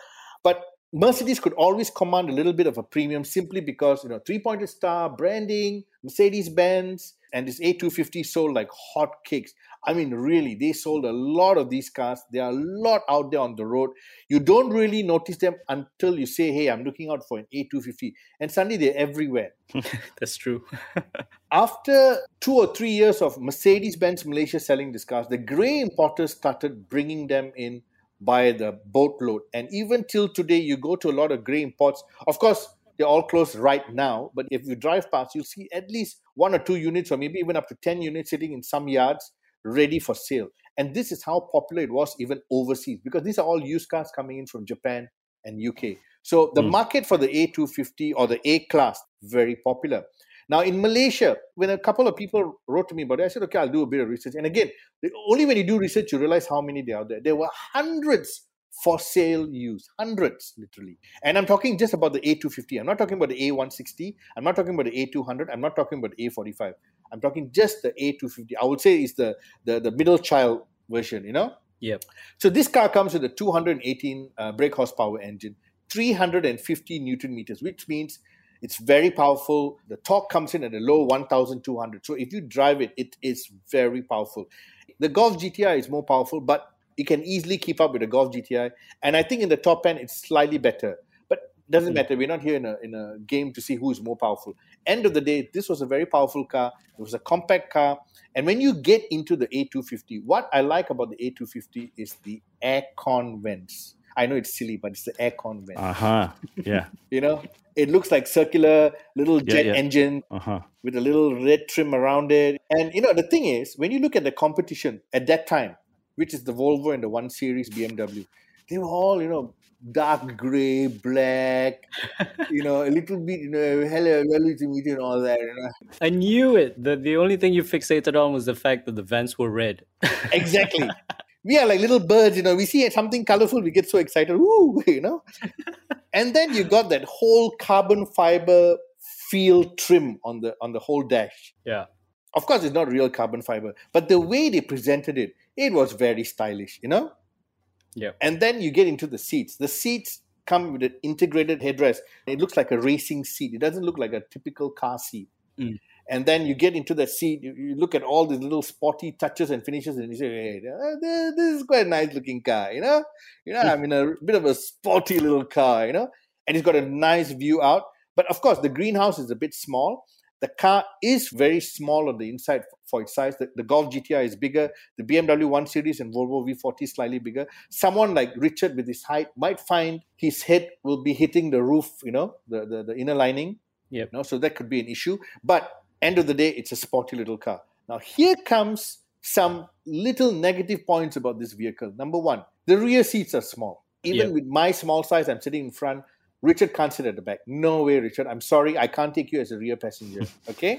But Mercedes could always command a little bit of a premium simply because you know three-pointed star branding, Mercedes Benz, and this A250 sold like hotcakes. I mean, really, they sold a lot of these cars. There are a lot out there on the road. You don't really notice them until you say, Hey, I'm looking out for an A250. And suddenly they're everywhere. [LAUGHS] That's true. [LAUGHS] After two or three years of Mercedes Benz Malaysia selling these cars, the grey importers started bringing them in by the boatload. And even till today, you go to a lot of grey imports. Of course, they're all closed right now, but if you drive past, you'll see at least one or two units, or maybe even up to 10 units sitting in some yards ready for sale. And this is how popular it was even overseas because these are all used cars coming in from Japan and UK. So the mm. market for the A250 or the A class, very popular. Now in Malaysia, when a couple of people wrote to me about it, I said, okay, I'll do a bit of research. And again, only when you do research, you realize how many there are there. There were hundreds for sale use, hundreds literally. And I'm talking just about the A250. I'm not talking about the A160. I'm not talking about the A200. I'm not talking about the A45. I'm talking just the A250. I would say is the, the, the middle child version, you know? Yep. So this car comes with a 218 uh, brake horsepower engine, 350 newton meters, which means it's very powerful. The torque comes in at a low 1,200. So if you drive it, it is very powerful. The Golf GTI is more powerful, but it can easily keep up with the Golf GTI. And I think in the top end, it's slightly better. But doesn't mm. matter. We're not here in a, in a game to see who is more powerful. End of the day, this was a very powerful car. It was a compact car. And when you get into the A250, what I like about the A250 is the aircon vents. I know it's silly, but it's the aircon vent. Uh huh. Yeah. [LAUGHS] you know, it looks like circular little jet yeah, yeah. engine uh-huh. with a little red trim around it. And you know, the thing is, when you look at the competition at that time, which is the Volvo and the One Series BMW. They were all, you know, dark gray, black, you know, a little bit, you know, hello, hello to meet you and all that. You know? I knew it. The, the only thing you fixated on was the fact that the vents were red. [LAUGHS] exactly. We are like little birds, you know, we see something colorful, we get so excited, ooh, [LAUGHS] you know. and then you got that whole carbon fiber feel trim on the on the whole dash. Yeah. Of course, it's not real carbon fiber, but the way they presented it, it was very stylish, you know? Yeah. And then you get into the seats. The seats come with an integrated headrest. It looks like a racing seat. It doesn't look like a typical car seat. Mm. And then you get into the seat, you, you, look at all these little sporty touches and finishes, and you say, hey, this is quite a nice looking car, you know? You know, I'm in a bit of a sporty little car, you know? And it's got a nice view out. But of course, the greenhouse is a bit small. The car is very small on the inside for its size. The, the Golf GTI is bigger. The BMW 1 Series and Volvo V40 is slightly bigger. Someone like Richard with his height might find his head will be hitting the roof, you know, the, the, the inner lining. Yep. You know, so that could be an issue. But end of the day, it's a sporty little car. Now here comes some little negative points about this vehicle. Number one, the rear seats are small. Even yep. with my small size, I'm sitting in front. Richard can't sit at the back. No way, Richard. I'm sorry. I can't take you as a rear passenger. Okay?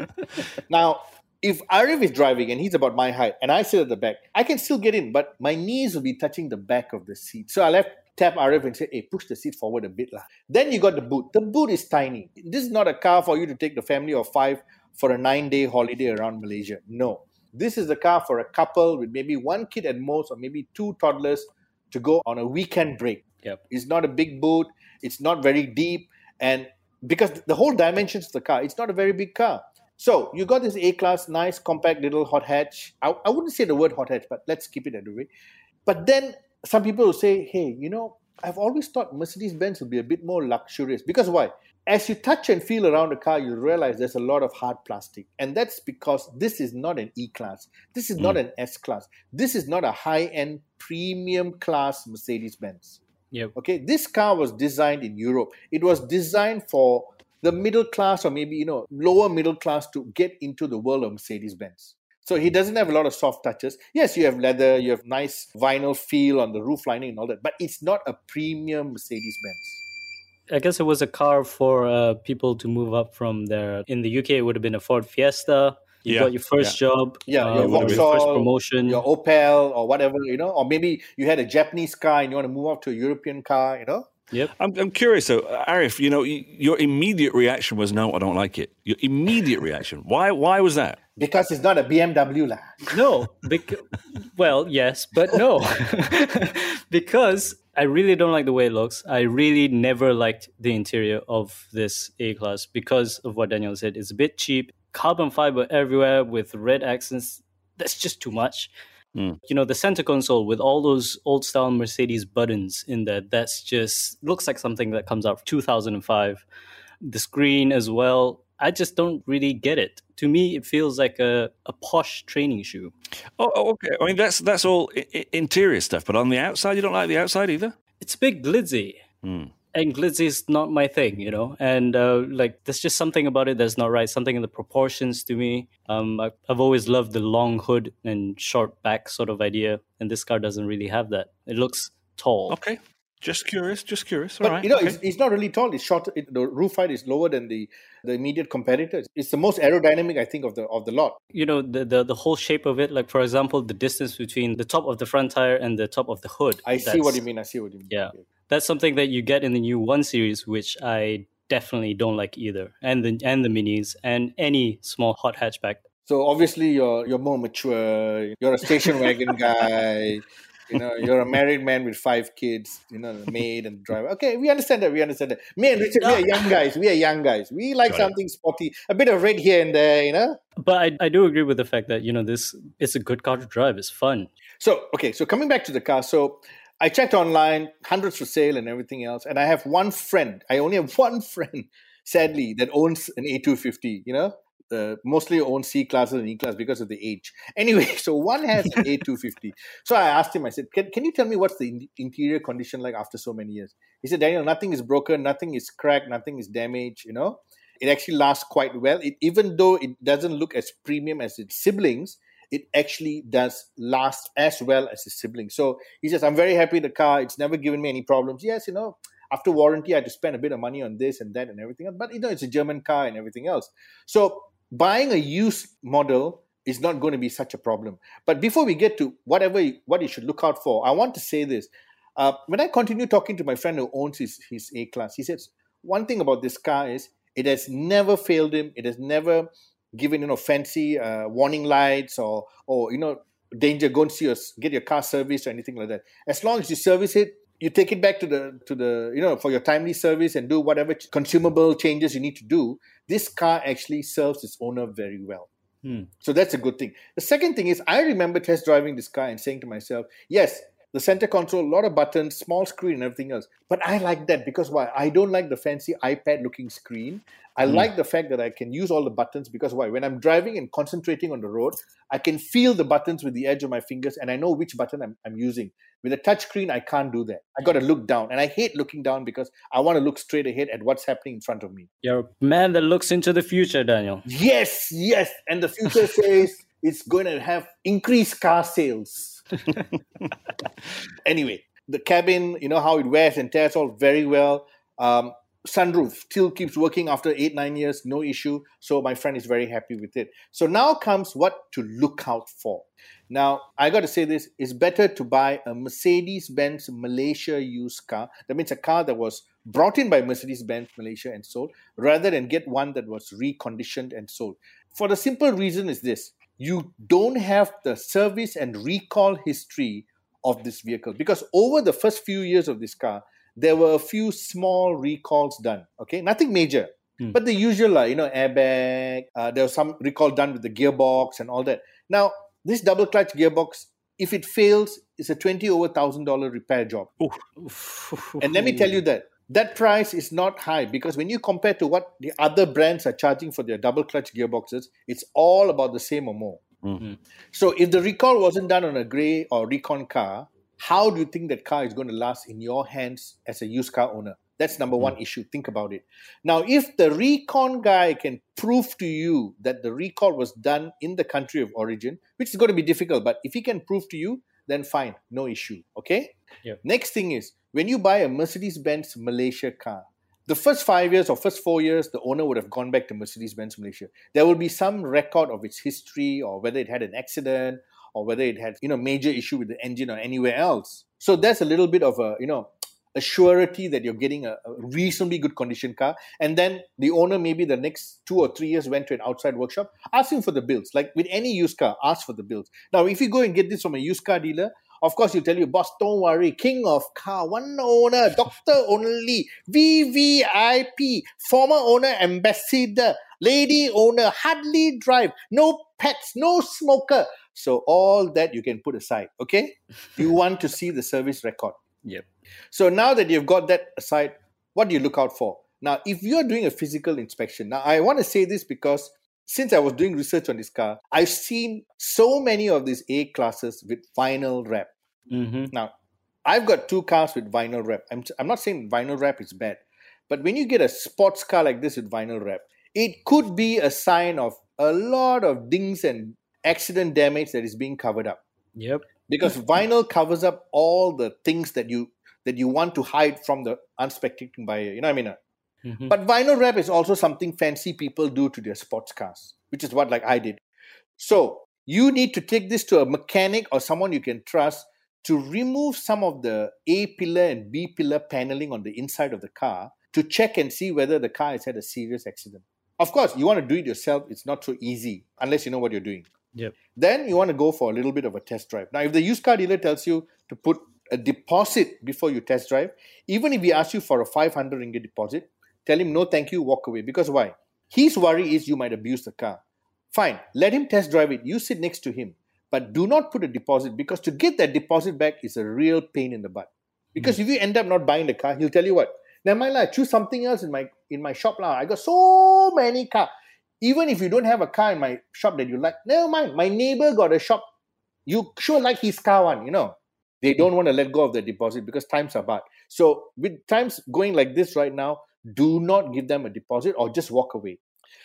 [LAUGHS] now, if Arif is driving and he's about my height and I sit at the back, I can still get in, but my knees will be touching the back of the seat. So I'll have tap Arif and say, hey, push the seat forward a bit. Lah. Then you got the boot. The boot is tiny. This is not a car for you to take the family of five for a nine day holiday around Malaysia. No. This is a car for a couple with maybe one kid at most, or maybe two toddlers to go on a weekend break. Yep. It's not a big boot. It's not very deep, and because the whole dimensions of the car, it's not a very big car. So you got this A class, nice compact little hot hatch. I, I wouldn't say the word hot hatch, but let's keep it anyway. But then some people will say, hey, you know, I've always thought Mercedes Benz would be a bit more luxurious. Because why? As you touch and feel around the car, you'll realize there's a lot of hard plastic. And that's because this is not an E class. This is mm. not an S class. This is not a high end premium class Mercedes Benz. Yep. Okay, this car was designed in Europe. It was designed for the middle class or maybe you know lower middle class to get into the world of Mercedes Benz. So he doesn't have a lot of soft touches. Yes, you have leather, you have nice vinyl feel on the roof lining and all that, but it's not a premium Mercedes Benz. I guess it was a car for uh, people to move up from there. In the UK, it would have been a Ford Fiesta you yeah. got your first yeah. job, yeah, uh, your Vauxhall, first promotion, your Opel or whatever, you know, or maybe you had a Japanese car and you want to move up to a European car, you know. Yep. I'm, I'm curious though, Arif. You know, your immediate reaction was no, I don't like it. Your immediate reaction. Why? Why was that? Because it's not a BMW, lah. [LAUGHS] No. Bec- well, yes, but no. [LAUGHS] because I really don't like the way it looks. I really never liked the interior of this A class because of what Daniel said. It's a bit cheap, carbon fiber everywhere with red accents. That's just too much. Mm. You know, the center console with all those old style Mercedes buttons in there, that's just looks like something that comes out of 2005. The screen as well, I just don't really get it. To me, it feels like a, a posh training shoe. Oh, oh okay. I mean, that's that's all I- interior stuff, but on the outside, you don't like the outside either. It's a bit glitzy. Mm and glitzy is not my thing, you know. And uh, like, there's just something about it that's not right. Something in the proportions to me. Um, I, have always loved the long hood and short back sort of idea, and this car doesn't really have that. It looks tall. Okay, just curious, just curious. All but right. you know, okay. it's, it's, not really tall. It's short. It, the roof height is lower than the the immediate competitors. It's the most aerodynamic, I think, of the of the lot. You know, the the, the whole shape of it. Like for example, the distance between the top of the front tire and the top of the hood. I see what you mean. I see what you mean. Yeah, that's something that you get in the new One series, which I definitely don't like either, and the and the minis and any small hot hatchback. So obviously you're you're more mature. You're a station wagon [LAUGHS] guy. You know, you're a married man with five kids. You know, the maid and the driver. Okay, we understand that. We understand that. Me and Richard, we are young guys. We are young guys. We like Got something it. sporty, a bit of red here and there. You know. But I, I do agree with the fact that you know this it's a good car to drive. It's fun. So okay, so coming back to the car, so I checked online, hundreds for sale and everything else. And I have one friend, I only have [LAUGHS] one friend, sadly, that owns an A250, you know? Uh, mostly owns C classes and E class because of the age. [LAUGHS] Anyway, so one has an A250. So I asked him, I said, can, can you tell me what's the in- interior condition like after so many years? He said, Daniel, nothing is broken, nothing is cracked, nothing is damaged, you know? It actually lasts quite well. It, even though it doesn't look as premium as its siblings, it actually does last as well as his sibling. So he says, I'm very happy the car. It's never given me any problems. Yes, you know, after warranty, I had to spend a bit of money on this and that and everything else. But, you know, it's a German car and everything else. So buying a used model is not going to be such a problem. But before we get to whatever what you should look out for, I want to say this. Uh, when I continue talking to my friend who owns his, his A class, he says one thing about this car is it has never failed him. It has never given you know fancy uh, warning lights or or you know danger go and see your get your car serviced or anything like that. As long as you service it you take it back to the to the you know for your timely service and do whatever consumable changes you need to do this car actually serves its owner very well. Hmm. so that's a good thing. The second thing is i remember test driving this car and saying to myself yes the center console a lot of buttons small screen and everything else but i like that because why i don't like the fancy ipad looking screen I mm. like the fact that I can use all the buttons because why? When I'm driving and concentrating on the road, I can feel the buttons with the edge of my fingers and I know which button I'm, I'm using. With a touchscreen, I can't do that. I got to look down. And I hate looking down because I want to look straight ahead at what's happening in front of me. You're a man that looks into the future, Daniel. Yes, yes. And the future [LAUGHS] says it's going to have increased car sales. [LAUGHS] anyway, the cabin, you know, how it wears and tears all very well. Um, sunroof still keeps working after eight nine years no issue. So my friend is very happy with it. So now comes what to look out for. Now i got to say this it's better to buy a mercedes-benz malaysia used car. That means a car that was brought in by mercedes-benz malaysia and sold rather than get one that was reconditioned and sold. For the simple reason is this you don't have the service and recall history of this vehicle because over the first few years of this car there were a few small recalls done. Okay, nothing major, hmm. but the usual, uh, you know, airbag. Uh, there was some recall done with the gearbox and all that. Now, this double clutch gearbox, if it fails, it's a twenty over thousand dollar repair job. and let me tell you that that price is not high because when you compare to what the other brands are charging for their double clutch gearboxes, it's all about the same or more. Mm-hmm. So if the recall wasn't done on a grey or recon car, how do you think that car is going to last in your hands as a used car owner? That's number one mm. issue. Think about it. Now, if the recon guy can prove to you that the recall was done in the country of origin, which is going to be difficult, but if he can prove to you, then fine, no issue. Okay? Yep. Next thing is when you buy a Mercedes Benz Malaysia car, the first five years or first four years, the owner would have gone back to Mercedes Benz Malaysia. There will be some record of its history or whether it had an accident or whether it had you know major issue with the engine or anywhere else. So there's a little bit of a you know a surety that you're getting a, a, reasonably good condition car and then the owner maybe the next two or three years went to an outside workshop asking for the bills like with any used car ask for the bills now if you go and get this from a used car dealer Of course, you tell you, boss, don't worry. King of car, one owner, doctor only, VVIP, former owner, ambassador, lady owner, hardly drive, no pets, no smoker. So all that you can put aside. Okay, [LAUGHS] you want to see the service record. Yep. So now that you've got that aside, what do you look out for? Now, if you're doing a physical inspection, now I want to say this because since I was doing research on this car, I've seen so many of these A classes with vinyl wrap. Mm-hmm. Now, I've got two cars with vinyl wrap. I'm, I'm not saying vinyl wrap is bad, but when you get a sports car like this with vinyl wrap, it could be a sign of a lot of dings and accident damage that is being covered up. Yep. Because [LAUGHS] vinyl covers up all the things that you that you want to hide from the unspectating buyer. You know what I mean? Mm-hmm. But vinyl wrap is also something fancy people do to their sports cars, which is what like I did. So you need to take this to a mechanic or someone you can trust to remove some of the A pillar and B pillar paneling on the inside of the car to check and see whether the car has had a serious accident. Of course, you want to do it yourself. It's not so easy unless you know what you're doing. Yep. Then you want to go for a little bit of a test drive. Now, if the used car dealer tells you to put a deposit before you test drive, even if he asks you for a 500 ringgit deposit, tell him no, thank you, walk away. Because why? His worry is you might abuse the car. Fine, let him test drive it. You sit next to him, but do not put a deposit because to get that deposit back is a real pain in the butt. Because hmm. if you end up not buying the car, he'll tell you what. Never mind, lah, choose something else in my in my shop. lah. I got so many car. Even if you don't have a car in my shop that you like, never mind. My neighbor got a shop. You sure like his car one, you know. They hmm. don't want to let go of the deposit because times are bad. So with times going like this right now, do not give them a deposit or just walk away.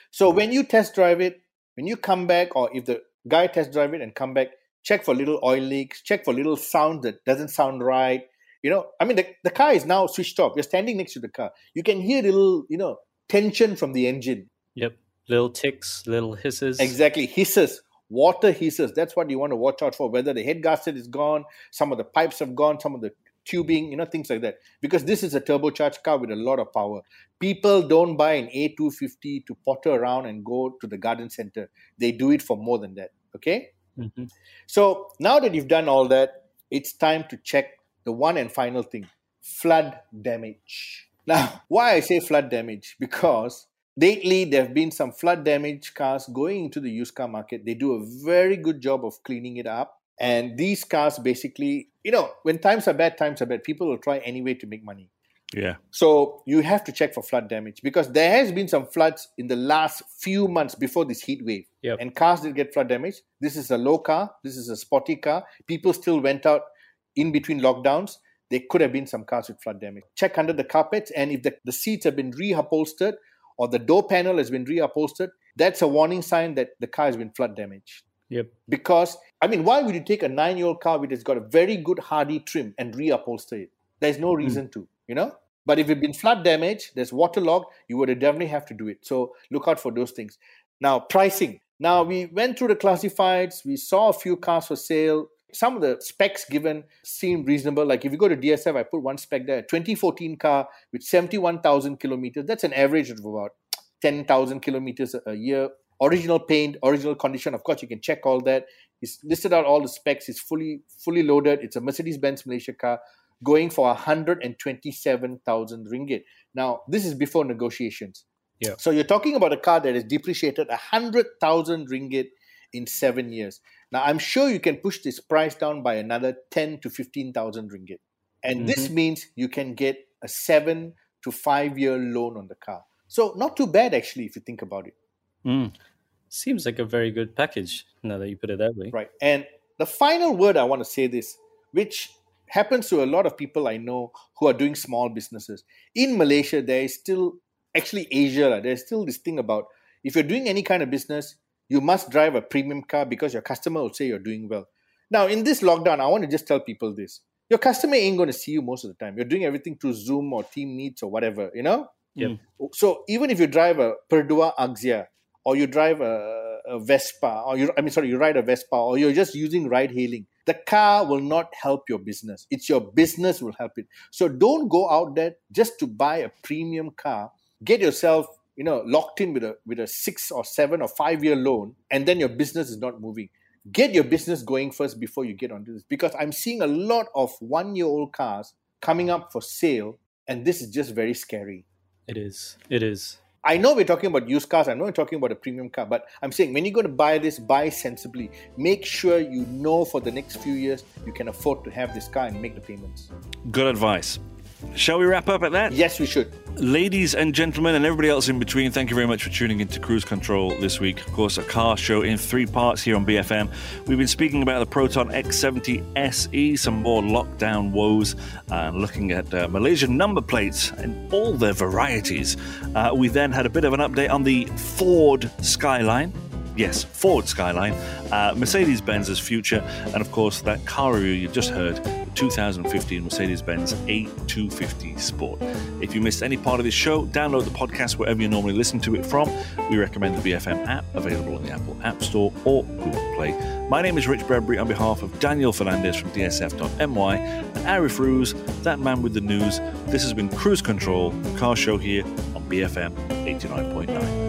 So when you test drive it, when you come back, or if the guy test drive it and come back, check for little oil leaks, check for little sound that doesn't sound right. You know, I mean, the, the car is now switched off. You're standing next to the car. You can hear little, you know, tension from the engine. Yep. Little ticks, little hisses. Exactly. Hisses, water hisses. That's what you want to watch out for. Whether the head gasket is gone, some of the pipes have gone, some of the tubing, you know, things like that. Because this is a turbocharged car with a lot of power. People don't buy an A250 to potter around and go to the garden center. They do it for more than that. Okay? Mm-hmm. So now that you've done all that, it's time to check the one and final thing flood damage. Now, [LAUGHS] why I say flood damage? Because lately there have been some flood damage cars going into the used car market. They do a very good job of cleaning it up. And these cars basically, you know, when times are bad, times are bad. People will try anyway to make money. Yeah. So you have to check for flood damage because there has been some floods in the last few months before this heat wave. Yep. And cars did get flood damage. This is a low car. This is a sporty car. People still went out in between lockdowns. There could have been some cars with flood damage. Check under the carpets, and if the, the seats have been reupholstered or the door panel has been reupholstered, that's a warning sign that the car has been flood damaged. Yep. Because, I mean, why would you take a nine year old car which has got a very good hardy trim and reupholster it? There's no hmm. reason to, you know? But if it's been flood damage, there's waterlogged, you would definitely have to do it. So look out for those things. Now, pricing. Now, we went through the classifieds, we saw a few cars for sale. Some of the specs given seem reasonable. Like if you go to DSF, I put one spec there 2014 car with 71,000 kilometers. That's an average of about 10,000 kilometers a year. Original paint, original condition. Of course, you can check all that. It's listed out all the specs. It's fully fully loaded. It's a Mercedes Benz Malaysia car going for 127,000 ringgit. Now, this is before negotiations. Yeah. So you're talking about a car that is depreciated 100,000 ringgit in seven years. Now, I'm sure you can push this price down by another 10 to 15,000 ringgit. And this means you can get a seven to five year loan on the car. So, not too bad actually, if you think about it. Mm. Seems like a very good package now that you put it that way. Right. And the final word I want to say this, which happens to a lot of people I know who are doing small businesses. In Malaysia, there is still, actually Asia, there's still this thing about if you're doing any kind of business, you must drive a premium car because your customer will say you're doing well. Now, in this lockdown, I want to just tell people this. Your customer ain't going to see you most of the time. You're doing everything through Zoom or Team Meets or whatever, you know? Yep. So even if you drive a Perodua Axia or you drive a, a Vespa or you, I mean, sorry, you ride a Vespa or you're just using ride hailing, the car will not help your business. It's your business will help it. So don't go out there just to buy a premium car. Get yourself, you know, locked in with a with a six or seven or five year loan, and then your business is not moving. get your business going first before you get onto this. Because I'm seeing a lot of one year old cars coming up for sale, and this is just very scary. It is. It is. I know we're talking about used cars. I know we're talking about a premium car, but I'm saying when you're going to buy this, buy sensibly. Make sure you know for the next few years you can afford to have this car and make the payments. Good advice. Shall we wrap up at that? Yes, we should. Ladies and gentlemen, and everybody else in between, thank you very much for tuning into Cruise Control this week. Of course, a car show in three parts here on BFM. We've been speaking about the Proton X70 SE, some more lockdown woes, and uh, looking at uh, Malaysian number plates and all their varieties. Uh, we then had a bit of an update on the Ford Skyline yes, Ford Skyline, uh, Mercedes Benz's future, and of course, that car review you just heard, the 2015 Mercedes Benz A250 Sport. If you missed any part of this show, download the podcast wherever you normally listen to it from. We recommend the BFM app, available on the Apple App Store or Google Play. My name is Rich Bradbury on behalf of Daniel Fernandez from DSF.my and Arif Ruse, that man with the news. This has been Cruise Control, the car show here on BFM 89.9.